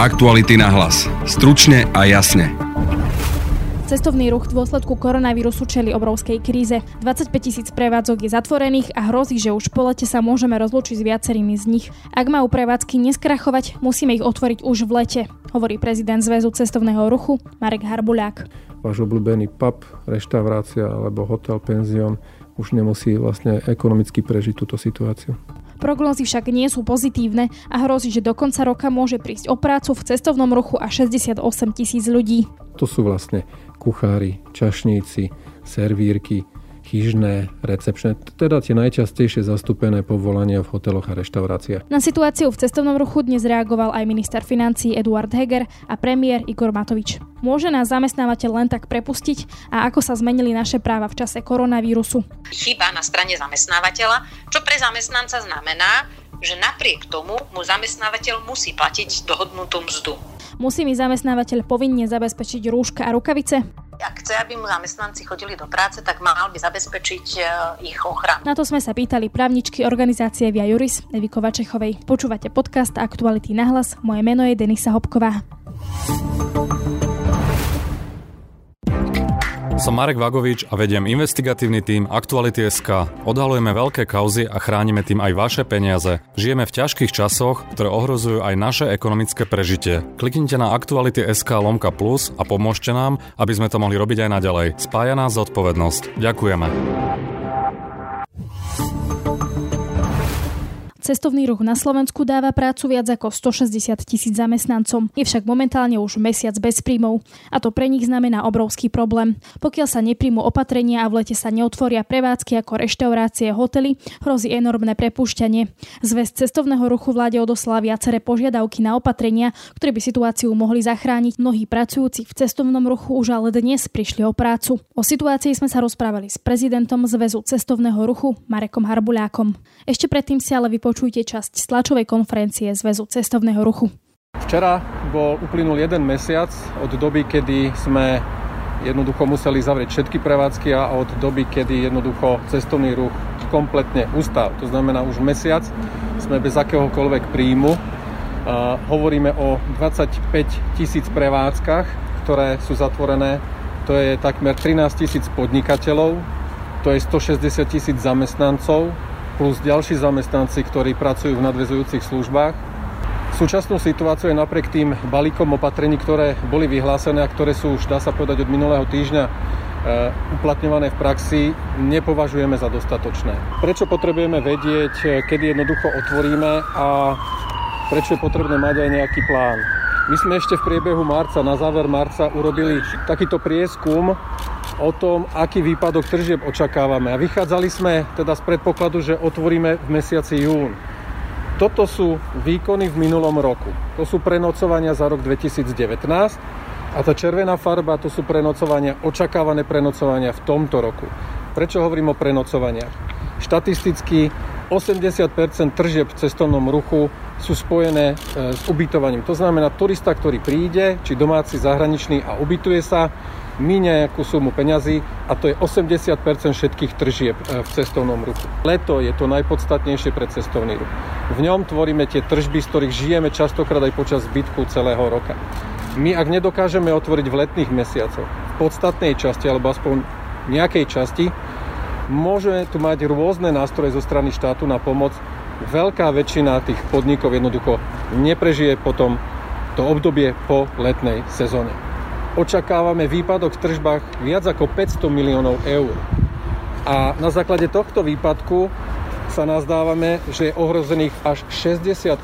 Aktuality na hlas. Stručne a jasne. Cestovný ruch v dôsledku koronavírusu čeli obrovskej kríze. 25 tisíc prevádzok je zatvorených a hrozí, že už po lete sa môžeme rozlúčiť s viacerými z nich. Ak majú prevádzky neskrachovať, musíme ich otvoriť už v lete, hovorí prezident Zväzu cestovného ruchu Marek Harbuľák. Váš obľúbený pub, reštaurácia alebo hotel, penzión už nemusí vlastne ekonomicky prežiť túto situáciu. Prognózy však nie sú pozitívne a hrozí, že do konca roka môže prísť o prácu v cestovnom ruchu až 68 tisíc ľudí. To sú vlastne kuchári, čašníci, servírky, chyžné, recepčné, teda tie najčastejšie zastúpené povolania v hoteloch a reštauráciách. Na situáciu v cestovnom ruchu dnes reagoval aj minister financí Eduard Heger a premiér Igor Matovič. Môže nás zamestnávateľ len tak prepustiť a ako sa zmenili naše práva v čase koronavírusu? Chyba na strane zamestnávateľa, čo pre zamestnanca znamená, že napriek tomu mu zamestnávateľ musí platiť dohodnutú mzdu. Musí mi zamestnávateľ povinne zabezpečiť rúška a rukavice? Ak chce, aby mu zamestnanci chodili do práce, tak mal by zabezpečiť e, ich ochranu. Na to sme sa pýtali právničky organizácie Via Juris Evy Kovačechovej. Počúvate podcast Aktuality na hlas. Moje meno je Denisa Hopková. Som Marek Vagovič a vediem investigatívny tím Aktuality.sk. Odhalujeme veľké kauzy a chránime tým aj vaše peniaze. Žijeme v ťažkých časoch, ktoré ohrozujú aj naše ekonomické prežitie. Kliknite na Aktuality.sk lomka plus a pomôžte nám, aby sme to mohli robiť aj naďalej. Spája nás zodpovednosť. Ďakujeme. Cestovný ruch na Slovensku dáva prácu viac ako 160 tisíc zamestnancom. Je však momentálne už mesiac bez príjmov. A to pre nich znamená obrovský problém. Pokiaľ sa nepríjmu opatrenia a v lete sa neotvoria prevádzky ako reštaurácie, hotely, hrozí enormné prepušťanie. Zväz cestovného ruchu vláde odoslala viaceré požiadavky na opatrenia, ktoré by situáciu mohli zachrániť. Mnohí pracujúci v cestovnom ruchu už ale dnes prišli o prácu. O situácii sme sa rozprávali s prezidentom Zväzu cestovného ruchu Marekom Harbuľákom. Ešte predtým si ale vypočuli vypočujte časť z tlačovej konferencie Zväzu cestovného ruchu. Včera bol uplynul jeden mesiac od doby, kedy sme jednoducho museli zavrieť všetky prevádzky a od doby, kedy jednoducho cestovný ruch kompletne ustal. To znamená, už mesiac sme bez akéhokoľvek príjmu. Uh, hovoríme o 25 tisíc prevádzkach, ktoré sú zatvorené. To je takmer 13 tisíc podnikateľov, to je 160 tisíc zamestnancov, plus ďalší zamestnanci, ktorí pracujú v nadvezujúcich službách. Súčasnú situáciu je napriek tým balíkom opatrení, ktoré boli vyhlásené a ktoré sú už, dá sa povedať, od minulého týždňa e, uplatňované v praxi, nepovažujeme za dostatočné. Prečo potrebujeme vedieť, kedy jednoducho otvoríme a prečo je potrebné mať aj nejaký plán? My sme ešte v priebehu marca, na záver marca, urobili takýto prieskum o tom, aký výpadok tržieb očakávame. A vychádzali sme teda z predpokladu, že otvoríme v mesiaci jún. Toto sú výkony v minulom roku. To sú prenocovania za rok 2019 a tá červená farba to sú prenocovania, očakávané prenocovania v tomto roku. Prečo hovorím o prenocovaniach? Štatisticky 80% tržieb v cestovnom ruchu sú spojené e, s ubytovaním. To znamená, turista, ktorý príde, či domáci, zahraničný a ubytuje sa, míňa nejakú sumu peňazí a to je 80% všetkých tržieb e, v cestovnom ruchu. Leto je to najpodstatnejšie pre cestovný ruch. V ňom tvoríme tie tržby, z ktorých žijeme častokrát aj počas zbytku celého roka. My ak nedokážeme otvoriť v letných mesiacoch, v podstatnej časti alebo aspoň nejakej časti, môžeme tu mať rôzne nástroje zo strany štátu na pomoc. Veľká väčšina tých podnikov jednoducho neprežije potom to obdobie po letnej sezóne očakávame výpadok v tržbách viac ako 500 miliónov eur. A na základe tohto výpadku sa nazdávame, že je ohrozených až 68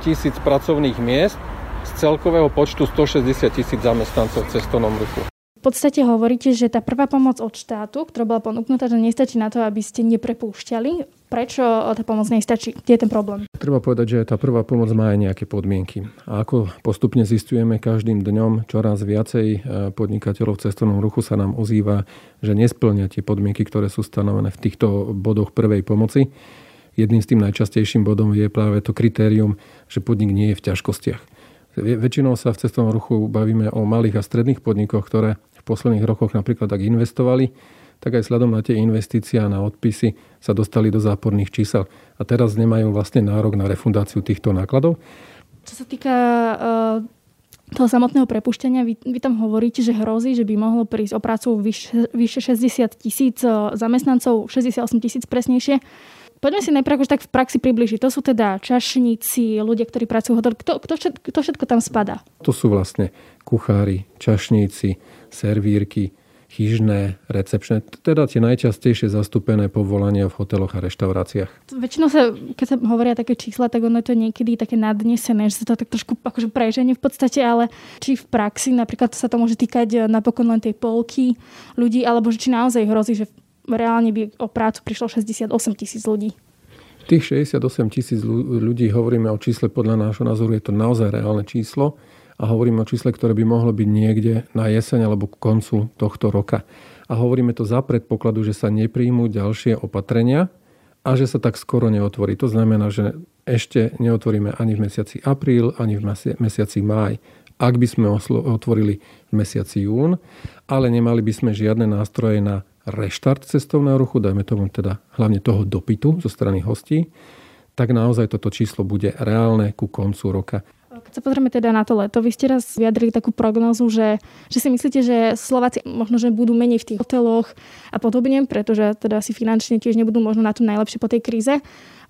tisíc pracovných miest z celkového počtu 160 tisíc zamestnancov v cestovnom ruchu. V podstate hovoríte, že tá prvá pomoc od štátu, ktorá bola ponúknutá, že nestačí na to, aby ste neprepúšťali. Prečo tá pomoc nestačí? Kde je ten problém? Treba povedať, že tá prvá pomoc má aj nejaké podmienky. A ako postupne zistujeme každým dňom, čoraz viacej e, podnikateľov v cestovnom ruchu sa nám ozýva, že nesplňa tie podmienky, ktoré sú stanovené v týchto bodoch prvej pomoci. Jedným z tým najčastejším bodom je práve to kritérium, že podnik nie je v ťažkostiach. Väčšinou sa v cestovnom ruchu bavíme o malých a stredných podnikoch, ktoré posledných rokoch napríklad tak investovali, tak aj sledom na tie investície a na odpisy sa dostali do záporných čísel. A teraz nemajú vlastne nárok na refundáciu týchto nákladov. Čo sa týka uh, toho samotného prepuštenia. Vy, vy tam hovoríte, že hrozí, že by mohlo prísť o prácu vyše, vyše 60 tisíc e, zamestnancov, 68 tisíc presnejšie. Poďme si najprv už tak v praxi približiť. To sú teda čašníci, ľudia, ktorí pracujú v hoteli. Kto, kto, všetko, kto všetko tam spadá? To sú vlastne kuchári, čašníci, servírky, chyžné, recepčné, teda tie najčastejšie zastúpené povolania v hoteloch a reštauráciách. Väčšinou sa, keď sa hovoria také čísla, tak ono je to niekedy také nadnesené, že sa to tak trošku akože preženie v podstate, ale či v praxi napríklad sa to môže týkať napokon len tej polky ľudí, alebo či naozaj hrozí, že reálne by o prácu prišlo 68 tisíc ľudí. Tých 68 tisíc ľudí hovoríme o čísle podľa nášho názoru, je to naozaj reálne číslo a hovoríme o čísle, ktoré by mohlo byť niekde na jeseň alebo k koncu tohto roka. A hovoríme to za predpokladu, že sa nepríjmú ďalšie opatrenia a že sa tak skoro neotvorí. To znamená, že ešte neotvoríme ani v mesiaci apríl, ani v mesiaci máj. Ak by sme otvorili v mesiaci jún, ale nemali by sme žiadne nástroje na reštart cestovného ruchu, dajme tomu teda hlavne toho dopytu zo strany hostí, tak naozaj toto číslo bude reálne ku koncu roka. Keď sa pozrieme teda na to leto, vy ste raz vyjadrili takú prognozu, že, že si myslíte, že Slováci možno, že budú menej v tých hoteloch a podobne, pretože teda si finančne tiež nebudú možno na tom najlepšie po tej kríze.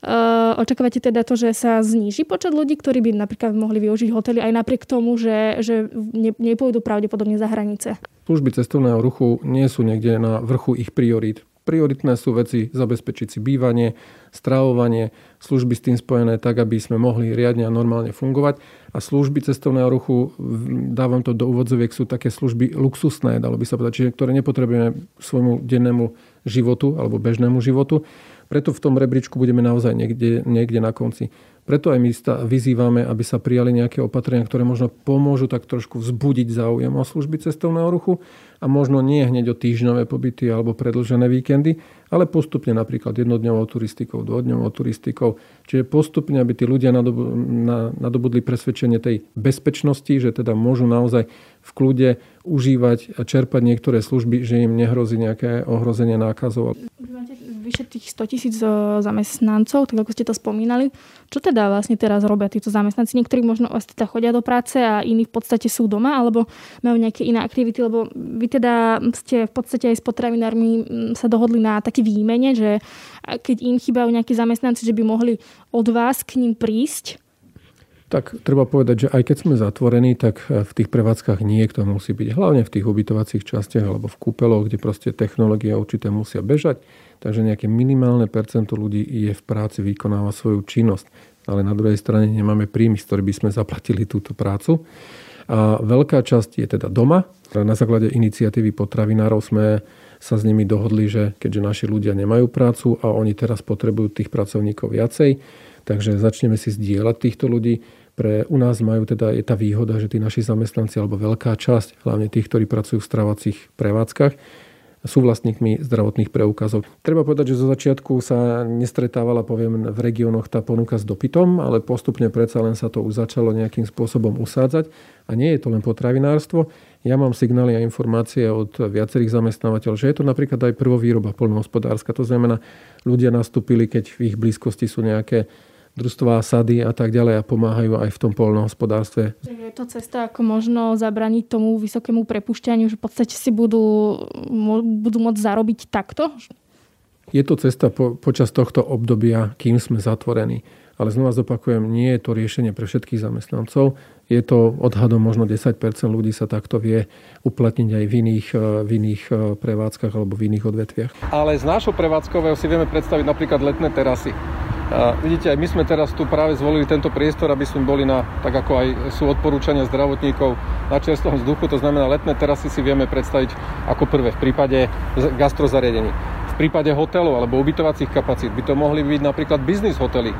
Uh, očakávate teda to, že sa zníži počet ľudí, ktorí by napríklad mohli využiť hotely aj napriek tomu, že, že ne, nepôjdu pravdepodobne za hranice? Služby cestovného ruchu nie sú niekde na vrchu ich priorít. Prioritné sú veci zabezpečiť si bývanie, stravovanie, služby s tým spojené tak, aby sme mohli riadne a normálne fungovať. A služby cestovného ruchu, dávam to do úvodzoviek, sú také služby luxusné, dalo by sa povedať, čiže ktoré nepotrebujeme svojmu dennému životu alebo bežnému životu. Preto v tom rebríčku budeme naozaj niekde, niekde na konci. Preto aj my vyzývame, aby sa prijali nejaké opatrenia, ktoré možno pomôžu tak trošku vzbudiť záujem o služby cestovného ruchu a možno nie hneď o týždňové pobyty alebo predlžené víkendy, ale postupne napríklad jednodňovou turistikou, dvodňovou turistikou. Čiže postupne, aby tí ľudia nadobudli presvedčenie tej bezpečnosti, že teda môžu naozaj v kľude užívať a čerpať niektoré služby, že im nehrozí nejaké ohrozenie nákazov vyše tých 100 tisíc e, zamestnancov, tak ako ste to spomínali. Čo teda vlastne teraz robia títo zamestnanci? Niektorí možno teda chodia do práce a iní v podstate sú doma, alebo majú nejaké iné aktivity, lebo vy teda ste v podstate aj s potravinármi sa dohodli na také výmene, že keď im chýbajú nejakí zamestnanci, že by mohli od vás k ním prísť tak treba povedať, že aj keď sme zatvorení, tak v tých prevádzkach niekto musí byť. Hlavne v tých ubytovacích častiach alebo v kúpeloch, kde proste technológie určité musia bežať. Takže nejaké minimálne percento ľudí je v práci, vykonáva svoju činnosť. Ale na druhej strane nemáme príjmy, z ktorých by sme zaplatili túto prácu. A veľká časť je teda doma. Na základe iniciatívy potravinárov sme sa s nimi dohodli, že keďže naši ľudia nemajú prácu a oni teraz potrebujú tých pracovníkov viacej, Takže začneme si zdieľať týchto ľudí. Pre u nás majú teda, je tá výhoda, že tí naši zamestnanci, alebo veľká časť, hlavne tých, ktorí pracujú v stravacích prevádzkach, sú vlastníkmi zdravotných preukazov. Treba povedať, že zo začiatku sa nestretávala, poviem, v regiónoch tá ponuka s dopytom, ale postupne predsa len sa to už začalo nejakým spôsobom usádzať. A nie je to len potravinárstvo. Ja mám signály a informácie od viacerých zamestnávateľov, že je to napríklad aj prvovýroba polnohospodárska. To znamená, ľudia nastúpili, keď v ich blízkosti sú nejaké družstvá, sady a tak ďalej a pomáhajú aj v tom polnohospodárstve. Je to cesta, ako možno zabraniť tomu vysokému prepušťaniu, že v podstate si budú, budú môcť zarobiť takto? Je to cesta po, počas tohto obdobia, kým sme zatvorení. Ale znova zopakujem, nie je to riešenie pre všetkých zamestnancov. Je to odhadom možno 10% ľudí sa takto vie uplatniť aj v iných, v iných eh, prevádzkach alebo v iných odvetviach. Ale z nášho prevádzkového si vieme predstaviť napríklad letné terasy. A vidíte, aj my sme teraz tu práve zvolili tento priestor, aby sme boli na, tak ako aj sú odporúčania zdravotníkov, na čerstvom vzduchu. To znamená, letné terasy si vieme predstaviť ako prvé v prípade gastrozariadení. V prípade hotelov alebo ubytovacích kapacít by to mohli byť napríklad biznis hotely.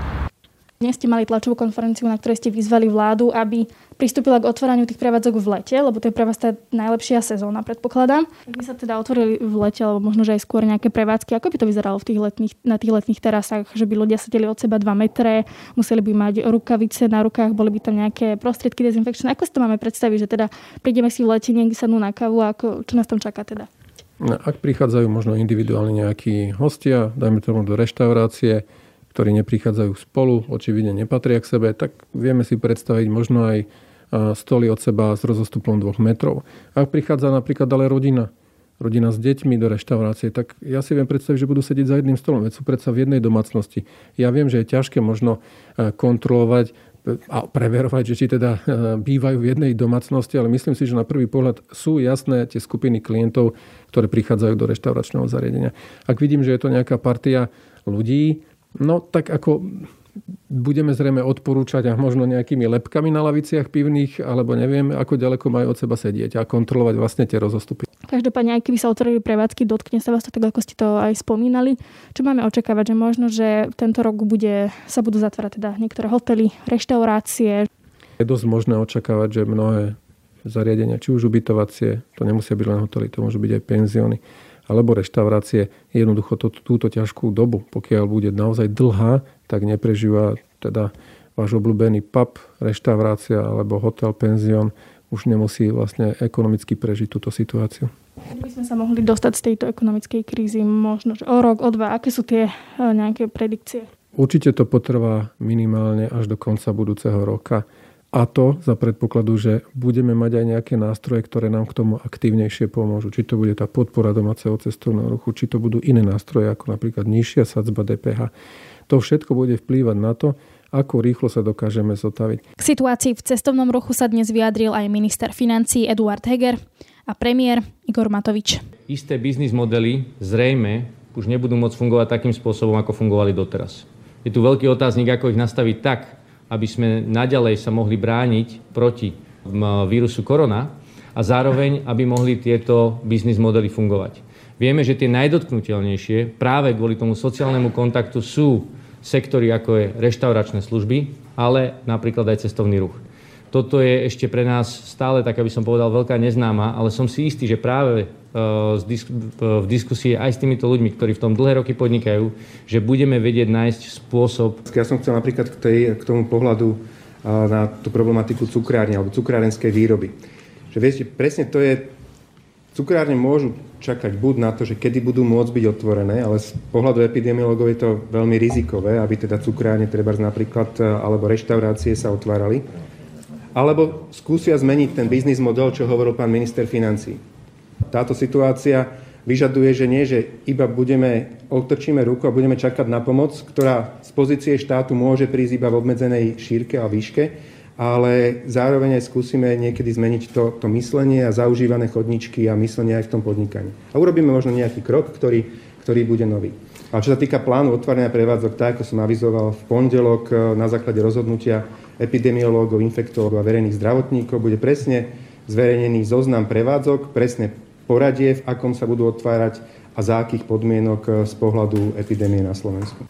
Dnes ste mali tlačovú konferenciu, na ktorej ste vyzvali vládu, aby pristúpila k otváraniu tých prevádzok v lete, lebo to je pre vás tá najlepšia sezóna, predpokladám. Ak by sa teda otvorili v lete, alebo možno, že aj skôr nejaké prevádzky, ako by to vyzeralo v tých letných, na tých letných terasách, že by ľudia sedeli od seba 2 metre, museli by mať rukavice na rukách, boli by tam nejaké prostriedky dezinfekčné. Ako si to máme predstaviť, že teda prídeme si v lete niekde sadnú na kávu a ako, čo nás tam čaká teda? No, ak prichádzajú možno individuálne nejakí hostia, dajme tomu do reštaurácie, ktorí neprichádzajú spolu, očividne nepatria k sebe, tak vieme si predstaviť možno aj stoly od seba s rozostupom dvoch metrov. Ak prichádza napríklad ale rodina, rodina s deťmi do reštaurácie, tak ja si viem predstaviť, že budú sedieť za jedným stolom, veď sú predsa v jednej domácnosti. Ja viem, že je ťažké možno e, kontrolovať e, a preverovať, že či teda e, bývajú v jednej domácnosti, ale myslím si, že na prvý pohľad sú jasné tie skupiny klientov, ktoré prichádzajú do reštauračného zariadenia. Ak vidím, že je to nejaká partia ľudí, no tak ako budeme zrejme odporúčať a možno nejakými lepkami na laviciach pivných, alebo neviem, ako ďaleko majú od seba sedieť a kontrolovať vlastne tie rozostupy. Každopádne, aj keby sa otvorili prevádzky, dotkne sa vás to tak, ako ste to aj spomínali. Čo máme očakávať, že možno, že tento rok bude, sa budú zatvárať teda niektoré hotely, reštaurácie? Je dosť možné očakávať, že mnohé zariadenia, či už ubytovacie, to nemusia byť len hotely, to môžu byť aj penzióny, alebo reštaurácie, jednoducho to, túto ťažkú dobu, pokiaľ bude naozaj dlhá, tak neprežíva teda váš obľúbený pub, reštaurácia alebo hotel, penzión už nemusí vlastne ekonomicky prežiť túto situáciu. By sme sa mohli dostať z tejto ekonomickej krízy možno o rok, o dva. Aké sú tie e, nejaké predikcie? Určite to potrvá minimálne až do konca budúceho roka. A to za predpokladu, že budeme mať aj nejaké nástroje, ktoré nám k tomu aktívnejšie pomôžu. Či to bude tá podpora domáceho cestovného ruchu, či to budú iné nástroje, ako napríklad nižšia sadzba DPH. To všetko bude vplývať na to, ako rýchlo sa dokážeme zotaviť. K situácii v cestovnom ruchu sa dnes vyjadril aj minister financí Eduard Heger a premiér Igor Matovič. Isté biznis modely zrejme už nebudú môcť fungovať takým spôsobom, ako fungovali doteraz. Je tu veľký otáznik, ako ich nastaviť tak, aby sme naďalej sa mohli brániť proti vírusu korona a zároveň, aby mohli tieto biznis modely fungovať. Vieme, že tie najdotknutelnejšie práve kvôli tomu sociálnemu kontaktu sú sektory, ako je reštauračné služby, ale napríklad aj cestovný ruch. Toto je ešte pre nás stále, tak aby som povedal, veľká neznáma, ale som si istý, že práve e, v diskusii aj s týmito ľuďmi, ktorí v tom dlhé roky podnikajú, že budeme vedieť nájsť spôsob. Ja som chcel napríklad k, tej, k tomu pohľadu e, na tú problematiku cukrárne alebo cukrárenskej výroby. Že viete, presne to je, cukrárne môžu čakať buď na to, že kedy budú môcť byť otvorené, ale z pohľadu epidemiologov je to veľmi rizikové, aby teda cukrárne treba napríklad e, alebo reštaurácie sa otvárali. Alebo skúsia zmeniť ten biznis model, čo hovoril pán minister financí. Táto situácia vyžaduje, že nie, že iba budeme, otočíme ruku a budeme čakať na pomoc, ktorá z pozície štátu môže prísť iba v obmedzenej šírke a výške, ale zároveň aj skúsime niekedy zmeniť to, to myslenie a zaužívané chodničky a myslenie aj v tom podnikaní. A urobíme možno nejaký krok, ktorý, ktorý bude nový. A čo sa týka plánu otvorenia prevádzok, tak ako som avizoval v pondelok e, na základe rozhodnutia epidemiológov, infektológov a verejných zdravotníkov, bude presne zverejnený zoznam prevádzok, presne poradie, v akom sa budú otvárať a za akých podmienok e, z pohľadu epidémie na Slovensku.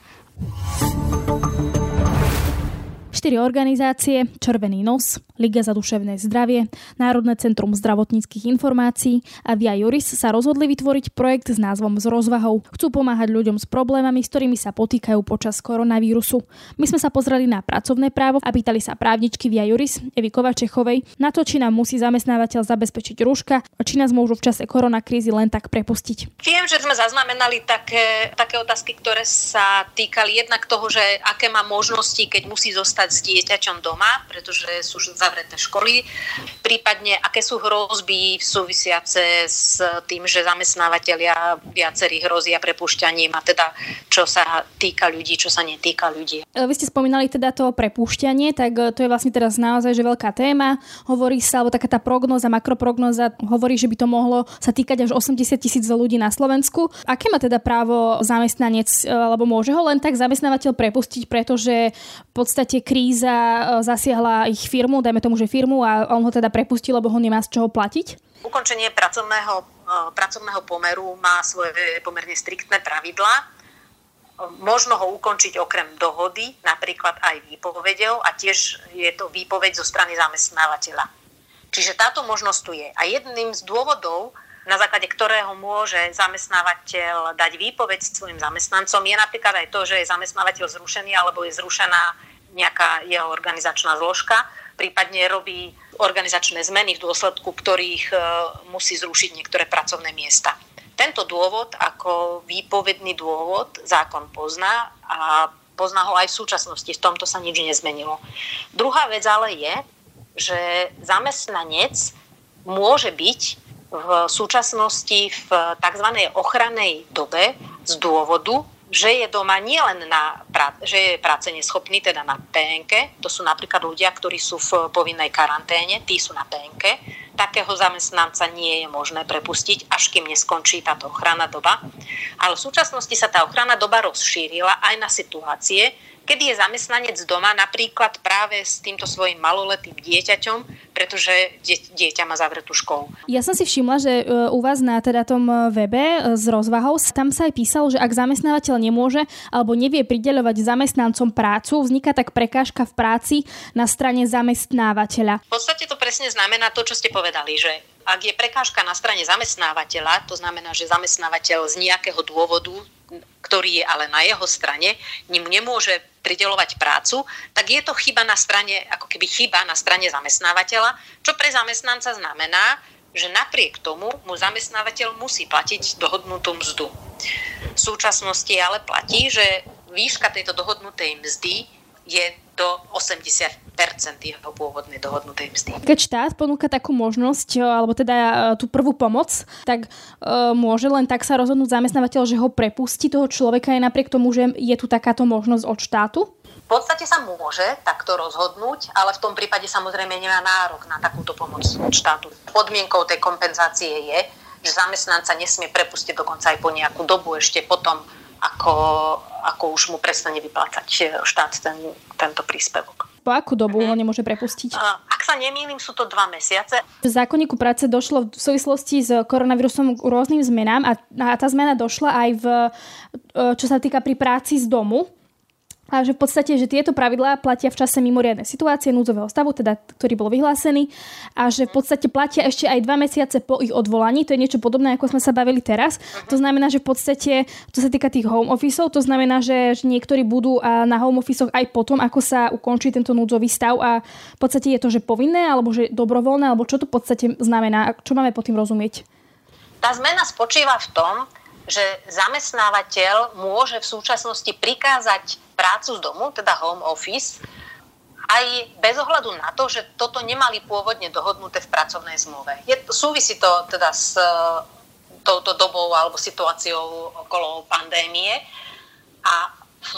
Štyri organizácie, Červený nos, Liga za duševné zdravie, Národné centrum zdravotníckých informácií a Via Juris sa rozhodli vytvoriť projekt s názvom S rozvahou. Chcú pomáhať ľuďom s problémami, s ktorými sa potýkajú počas koronavírusu. My sme sa pozreli na pracovné právo a pýtali sa právničky Via Juris Evy Kovačechovej na to, či nám musí zamestnávateľ zabezpečiť rúška a či nás môžu v čase koronakrízy len tak prepustiť. Viem, že sme zaznamenali také, také otázky, ktoré sa týkali jednak toho, že aké má možnosti, keď musí zostať s dieťaťom doma, pretože sú zavreté školy, prípadne aké sú hrozby súvisiace s tým, že zamestnávateľia viacerí hrozia prepušťaním a teda čo sa týka ľudí, čo sa netýka ľudí. Vy ste spomínali teda to prepušťanie, tak to je vlastne teraz naozaj že veľká téma. Hovorí sa, alebo taká tá prognoza, makroprognoza hovorí, že by to mohlo sa týkať až 80 tisíc ľudí na Slovensku. Aké má teda právo zamestnanec, alebo môže ho len tak zamestnávateľ prepustiť, pretože v podstate kríza e, zasiahla ich firmu, dajme tomu, že firmu a on ho teda prepustil, lebo ho nemá z čoho platiť? Ukončenie pracovného, e, pracovného pomeru má svoje pomerne striktné pravidlá. Možno ho ukončiť okrem dohody, napríklad aj výpovedou a tiež je to výpoveď zo strany zamestnávateľa. Čiže táto možnosť tu je. A jedným z dôvodov, na základe ktorého môže zamestnávateľ dať výpoveď svojim zamestnancom, je napríklad aj to, že je zamestnávateľ zrušený alebo je zrušená nejaká jeho organizačná zložka, prípadne robí organizačné zmeny, v dôsledku ktorých e, musí zrušiť niektoré pracovné miesta. Tento dôvod ako výpovedný dôvod zákon pozná a pozná ho aj v súčasnosti. V tomto sa nič nezmenilo. Druhá vec ale je, že zamestnanec môže byť v súčasnosti v tzv. ochrannej dobe z dôvodu, že je doma nielen na, že je práce neschopný, teda na PNK, to sú napríklad ľudia, ktorí sú v povinnej karanténe, tí sú na PNK, takého zamestnanca nie je možné prepustiť, až kým neskončí táto ochranná doba. Ale v súčasnosti sa tá ochranná doba rozšírila aj na situácie, kedy je zamestnanec doma napríklad práve s týmto svojim maloletým dieťaťom, pretože dieťa má zavretú školu. Ja som si všimla, že e, u vás na teda tom e, webe e, z rozvahou tam sa aj písalo, že ak zamestnávateľ nemôže alebo nevie prideľovať zamestnancom prácu, vzniká tak prekážka v práci na strane zamestnávateľa. V podstate to presne znamená to, čo ste povedali, že ak je prekážka na strane zamestnávateľa, to znamená, že zamestnávateľ z nejakého dôvodu ktorý je ale na jeho strane, ním nemôže pridelovať prácu, tak je to chyba na strane, ako keby chyba na strane zamestnávateľa, čo pre zamestnanca znamená, že napriek tomu mu zamestnávateľ musí platiť dohodnutú mzdu. V súčasnosti ale platí, že výška tejto dohodnutej mzdy je do 80% jeho pôvodnej dohodnutej mzdy. Keď štát ponúka takú možnosť, alebo teda e, tú prvú pomoc, tak e, môže len tak sa rozhodnúť zamestnávateľ, že ho prepustí toho človeka aj napriek tomu, že je tu takáto možnosť od štátu? V podstate sa môže takto rozhodnúť, ale v tom prípade samozrejme nemá nárok na takúto pomoc od štátu. Podmienkou tej kompenzácie je, že zamestnanca nesmie prepustiť dokonca aj po nejakú dobu ešte potom, ako, ako už mu prestane vyplácať eh, štát ten, tento príspevok. Po akú dobu ho nemôže prepustiť? Ak sa nemýlim, sú to dva mesiace. V zákonníku práce došlo v súvislosti s koronavírusom k rôznym zmenám a, a tá zmena došla aj v, eh, čo sa týka pri práci z domu a že v podstate, že tieto pravidlá platia v čase mimoriadnej situácie núdzového stavu, teda, ktorý bol vyhlásený a že v podstate platia ešte aj dva mesiace po ich odvolaní. To je niečo podobné, ako sme sa bavili teraz. To znamená, že v podstate, čo sa týka tých home officeov, to znamená, že niektorí budú na home officeoch aj potom, ako sa ukončí tento núdzový stav a v podstate je to, že povinné, alebo že dobrovoľné, alebo čo to v podstate znamená, čo máme pod tým rozumieť? Tá zmena spočíva v tom, že zamestnávateľ môže v súčasnosti prikázať prácu z domu, teda home office, aj bez ohľadu na to, že toto nemali pôvodne dohodnuté v pracovnej zmluve. Je, súvisí to teda s e, touto dobou alebo situáciou okolo pandémie a v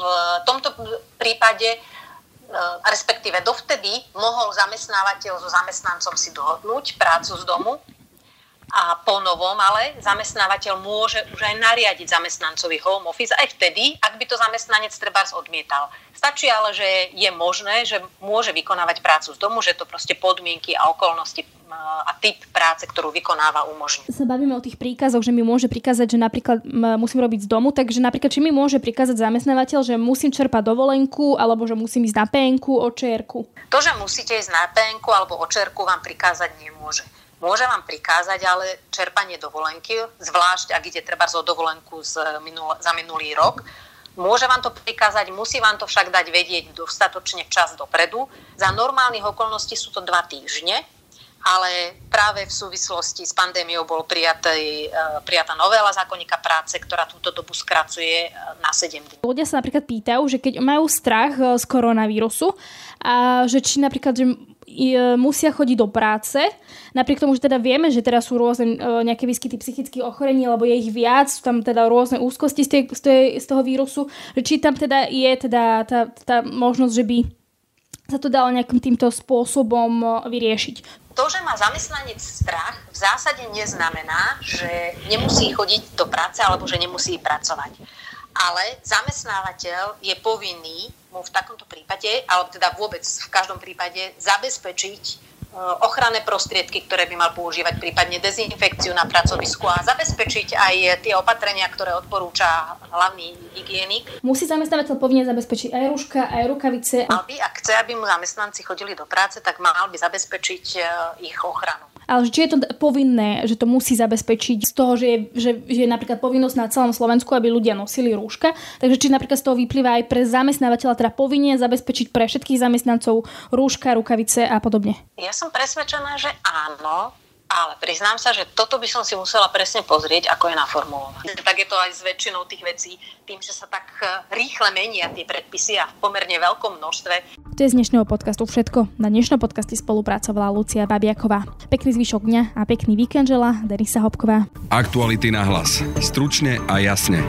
tomto prípade e, respektíve dovtedy mohol zamestnávateľ so zamestnancom si dohodnúť prácu z domu a po novom ale zamestnávateľ môže už aj nariadiť zamestnancovi home office aj vtedy, ak by to zamestnanec treba odmietal. Stačí ale, že je možné, že môže vykonávať prácu z domu, že to proste podmienky a okolnosti a typ práce, ktorú vykonáva, umožní. Sa bavíme o tých príkazoch, že mi môže prikázať, že napríklad musím robiť z domu, takže napríklad či mi môže prikázať zamestnávateľ, že musím čerpať dovolenku alebo že musím ísť na PNK, očerku? To, že musíte ísť na PNK alebo očerku vám prikázať nemôže. Môže vám prikázať ale čerpanie dovolenky, zvlášť ak ide treba o dovolenku z minul, za minulý rok. Môže vám to prikázať, musí vám to však dať vedieť dostatočne čas dopredu. Za normálnych okolností sú to dva týždne, ale práve v súvislosti s pandémiou bol prijatý, e, prijatá novela zákonníka práce, ktorá túto dobu skracuje e, na 7 dní. Ľudia sa napríklad pýtajú, že keď majú strach e, z koronavírusu, a že či napríklad, že musia chodiť do práce, napriek tomu, že teda vieme, že teraz sú rôzne nejaké výskyty psychických ochorení, alebo je ich viac, sú tam teda rôzne úzkosti z, tej, z, tej, z toho vírusu, či tam teda je teda tá, tá možnosť, že by sa to dalo nejakým týmto spôsobom vyriešiť to, že má zamestnanec strach, v zásade neznamená, že nemusí chodiť do práce alebo že nemusí pracovať. Ale zamestnávateľ je povinný mu v takomto prípade, alebo teda vôbec v každom prípade, zabezpečiť Eh, ochranné prostriedky, ktoré by mal používať, prípadne dezinfekciu na pracovisku a zabezpečiť aj tie opatrenia, ktoré odporúča hlavný hygienik. Musí zamestnávateľ povinne zabezpečiť aj rúška, aj rukavice. Mal by, ak chce, aby mu zamestnanci chodili do práce, tak mal by zabezpečiť eh, ich ochranu. Ale či je to povinné, že to musí zabezpečiť z toho, že je, že, že je napríklad povinnosť na celom Slovensku, aby ľudia nosili rúška. Takže či napríklad z toho vyplýva aj pre zamestnávateľa teda povinne zabezpečiť pre všetkých zamestnancov rúška, rukavice a podobne. Ja som presvedčená, že áno, ale priznám sa, že toto by som si musela presne pozrieť, ako je naformulované. Tak je to aj s väčšinou tých vecí, tým, že sa tak e, rýchle menia tie predpisy a v pomerne veľkom množstve. To je z dnešného podcastu všetko. Na dnešnom podcaste spolupracovala Lucia Babiaková. Pekný zvyšok dňa a pekný víkend žela Denisa Hopková. Aktuality na hlas. Stručne a jasne.